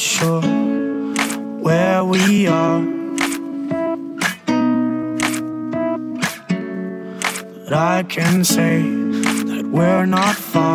sure where we are. But I can say that we're not far.